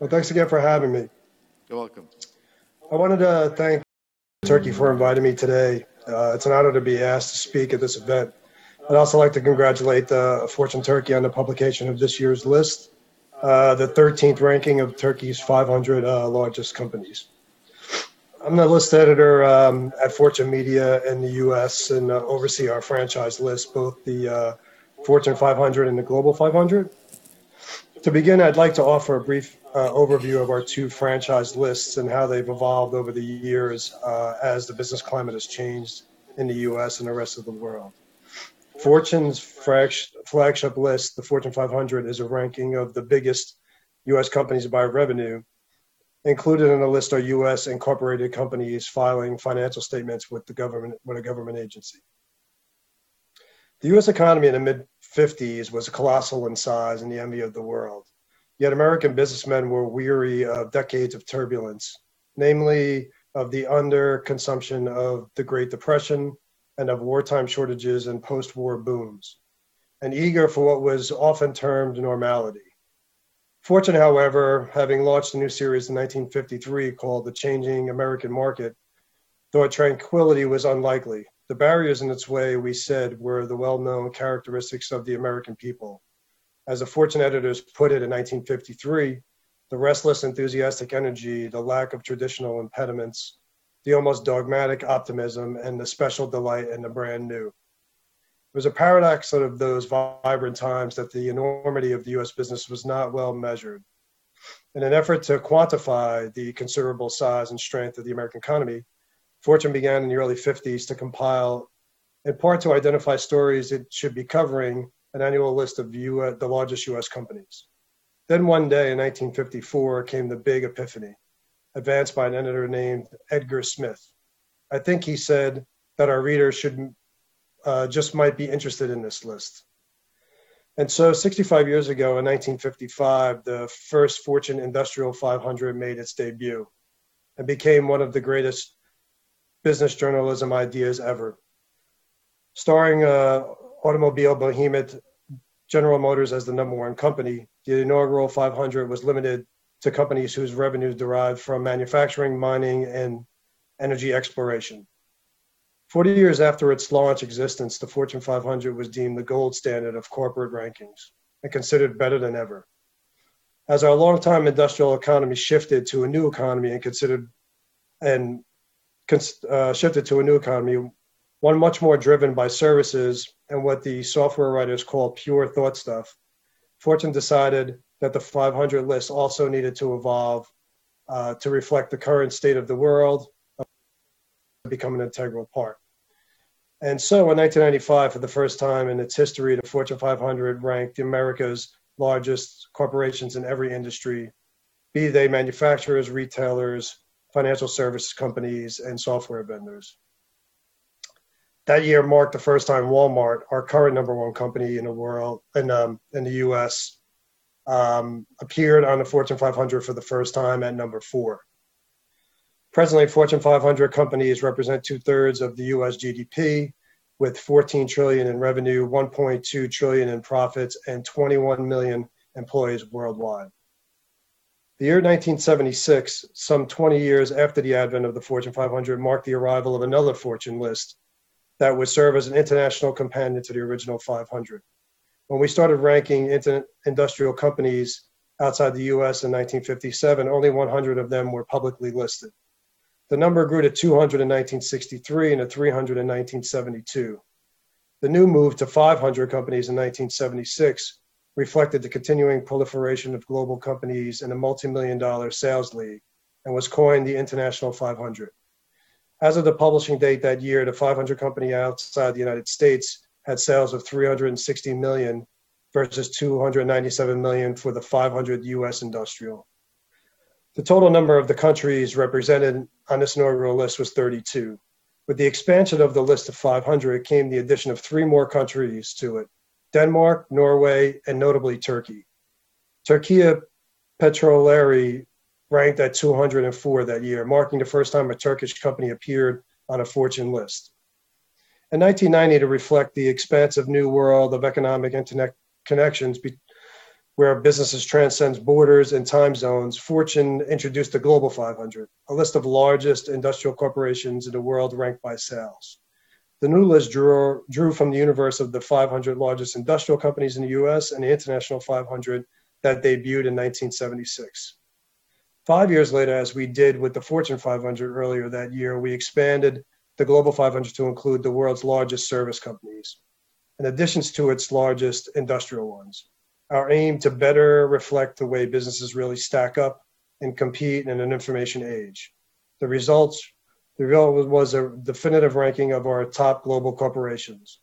Well, thanks again for having me. You're welcome. I wanted to thank Turkey for inviting me today. Uh, it's an honor to be asked to speak at this event. I'd also like to congratulate uh, Fortune Turkey on the publication of this year's list, uh, the 13th ranking of Turkey's 500 uh, largest companies. I'm the list editor um, at Fortune Media in the US and uh, oversee our franchise list, both the uh, Fortune 500 and the Global 500. To begin, I'd like to offer a brief uh, overview of our two franchise lists and how they've evolved over the years uh, as the business climate has changed in the US and the rest of the world. Fortune's flagship list, the Fortune 500, is a ranking of the biggest US companies by revenue. Included in the list are US incorporated companies filing financial statements with the government with a government agency. The US economy in the mid 50s was colossal in size and the envy of the world. Yet American businessmen were weary of decades of turbulence, namely of the underconsumption of the Great Depression and of wartime shortages and post war booms, and eager for what was often termed normality. Fortune, however, having launched a new series in 1953 called The Changing American Market, thought tranquility was unlikely. The barriers in its way, we said, were the well known characteristics of the American people as the Fortune editors put it in 1953, the restless, enthusiastic energy, the lack of traditional impediments, the almost dogmatic optimism, and the special delight in the brand new. It was a paradox of those vibrant times that the enormity of the US business was not well measured. In an effort to quantify the considerable size and strength of the American economy, Fortune began in the early 50s to compile, in part to identify stories it should be covering an annual list of US, the largest US companies. Then one day in 1954 came the big epiphany, advanced by an editor named Edgar Smith. I think he said that our readers should uh, just might be interested in this list. And so 65 years ago in 1955, the first Fortune Industrial 500 made its debut and became one of the greatest business journalism ideas ever. Starring uh, automobile behemoth General Motors as the number one company, the inaugural 500 was limited to companies whose revenues derived from manufacturing, mining, and energy exploration. 40 years after its launch existence, the Fortune 500 was deemed the gold standard of corporate rankings and considered better than ever. As our longtime industrial economy shifted to a new economy and considered and uh, shifted to a new economy, one much more driven by services and what the software writers call pure thought stuff, Fortune decided that the 500 list also needed to evolve uh, to reflect the current state of the world, become an integral part. And so in 1995, for the first time in its history, the Fortune 500 ranked America's largest corporations in every industry, be they manufacturers, retailers, financial services companies, and software vendors that year marked the first time Walmart, our current number one company in the world, in um, in the U.S., um, appeared on the Fortune 500 for the first time at number four. Presently, Fortune 500 companies represent two thirds of the U.S. GDP, with 14 trillion in revenue, 1.2 trillion in profits, and 21 million employees worldwide. The year 1976, some 20 years after the advent of the Fortune 500, marked the arrival of another Fortune list that would serve as an international companion to the original 500. When we started ranking industrial companies outside the US in 1957, only 100 of them were publicly listed. The number grew to 200 in 1963 and to 300 in 1972. The new move to 500 companies in 1976 reflected the continuing proliferation of global companies in a multi-million dollar sales league and was coined the International 500. As of the publishing date that year, the 500 company outside the United States had sales of 360 million versus 297 million for the 500 US industrial. The total number of the countries represented on this inaugural list was 32. With the expansion of the list of 500 came the addition of three more countries to it Denmark, Norway, and notably Turkey. Türkiye Petrolleri ranked at 204 that year, marking the first time a Turkish company appeared on a Fortune list. In 1990, to reflect the expansive new world of economic internet connections be- where businesses transcend borders and time zones, Fortune introduced the Global 500, a list of largest industrial corporations in the world ranked by sales. The new list drew, drew from the universe of the 500 largest industrial companies in the US and the International 500 that debuted in 1976. Five years later, as we did with the Fortune 500 earlier that year, we expanded the Global 500 to include the world's largest service companies, in addition to its largest industrial ones. Our aim to better reflect the way businesses really stack up and compete in an information age. The results the result was a definitive ranking of our top global corporations.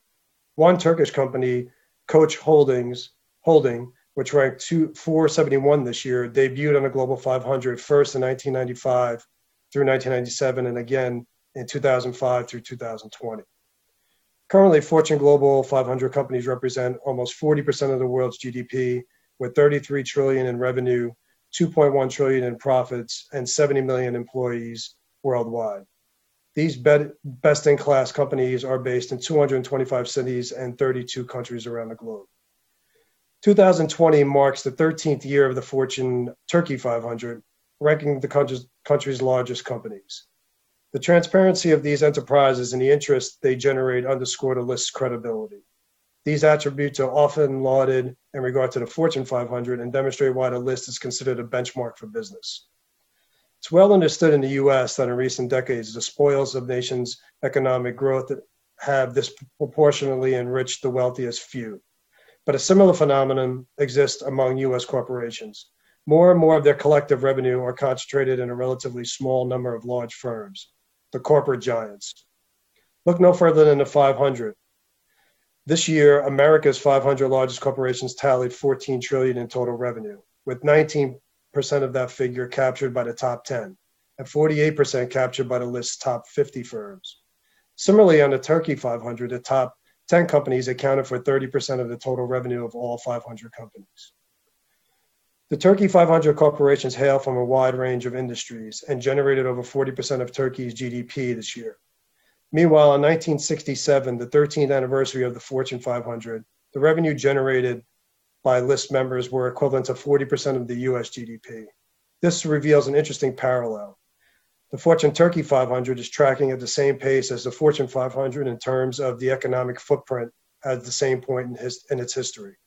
One Turkish company, Koç Holdings, Holding, which ranked two, 471 this year, debuted on the Global 500 first in 1995 through 1997 and again in 2005 through 2020. Currently, Fortune Global 500 companies represent almost 40% of the world's GDP, with 33 trillion in revenue, 2.1 trillion in profits, and 70 million employees worldwide. These best in class companies are based in 225 cities and 32 countries around the globe. 2020 marks the 13th year of the Fortune Turkey 500, ranking the country's, country's largest companies. The transparency of these enterprises and the interest they generate underscore the list's credibility. These attributes are often lauded in regard to the Fortune 500 and demonstrate why the list is considered a benchmark for business. It's well understood in the US that in recent decades, the spoils of nations' economic growth have disproportionately enriched the wealthiest few. But a similar phenomenon exists among US corporations. More and more of their collective revenue are concentrated in a relatively small number of large firms, the corporate giants. Look no further than the 500. This year, America's 500 largest corporations tallied 14 trillion in total revenue, with 19% of that figure captured by the top 10, and 48% captured by the list's top 50 firms. Similarly, on the Turkey 500, the top 10 companies accounted for 30% of the total revenue of all 500 companies. The Turkey 500 corporations hail from a wide range of industries and generated over 40% of Turkey's GDP this year. Meanwhile, in 1967, the 13th anniversary of the Fortune 500, the revenue generated by list members were equivalent to 40% of the US GDP. This reveals an interesting parallel. The Fortune Turkey 500 is tracking at the same pace as the Fortune 500 in terms of the economic footprint at the same point in, his, in its history.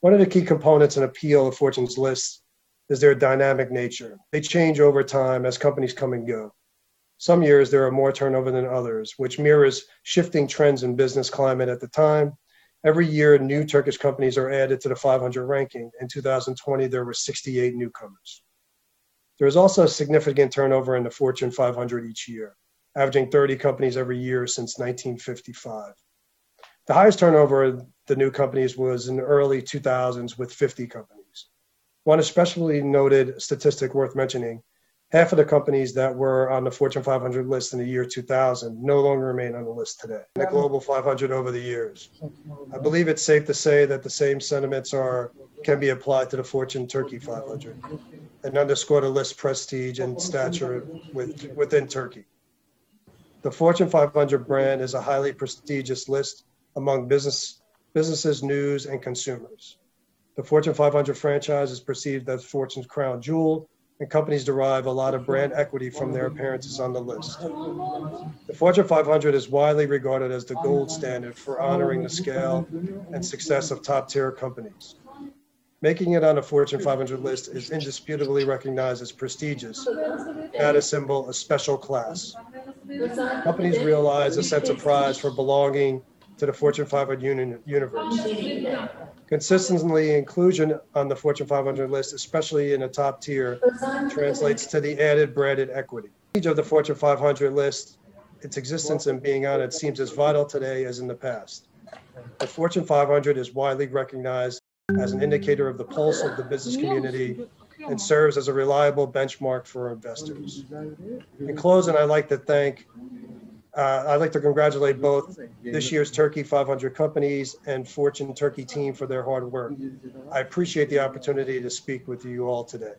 One of the key components and appeal of Fortune's list is their dynamic nature. They change over time as companies come and go. Some years there are more turnover than others, which mirrors shifting trends in business climate at the time Every year, new Turkish companies are added to the 500 ranking. In 2020, there were 68 newcomers. There is also a significant turnover in the Fortune 500 each year, averaging 30 companies every year since 1955. The highest turnover of the new companies was in the early 2000s with 50 companies. One especially noted statistic worth mentioning half of the companies that were on the Fortune 500 list in the year 2000 no longer remain on the list today. The Global 500 over the years. I believe it's safe to say that the same sentiments are can be applied to the Fortune Turkey 500 and underscore the list prestige and stature with, within Turkey. The Fortune 500 brand is a highly prestigious list among business businesses, news, and consumers. The Fortune 500 franchise is perceived as Fortune's crown jewel and companies derive a lot of brand equity from their appearances on the list. The Fortune 500 is widely regarded as the gold standard for honoring the scale and success of top tier companies. Making it on the Fortune 500 list is indisputably recognized as prestigious, and a symbol, a special class. Companies realize a sense of pride for belonging to the Fortune 500 universe. Consistently, inclusion on the Fortune 500 list, especially in the top tier, translates to the added branded equity. Each of the Fortune 500 list, its existence and being on it seems as vital today as in the past. The Fortune 500 is widely recognized as an indicator of the pulse of the business community and serves as a reliable benchmark for investors. In closing, I'd like to thank uh, I'd like to congratulate both this year's Turkey 500 companies and Fortune Turkey team for their hard work. I appreciate the opportunity to speak with you all today.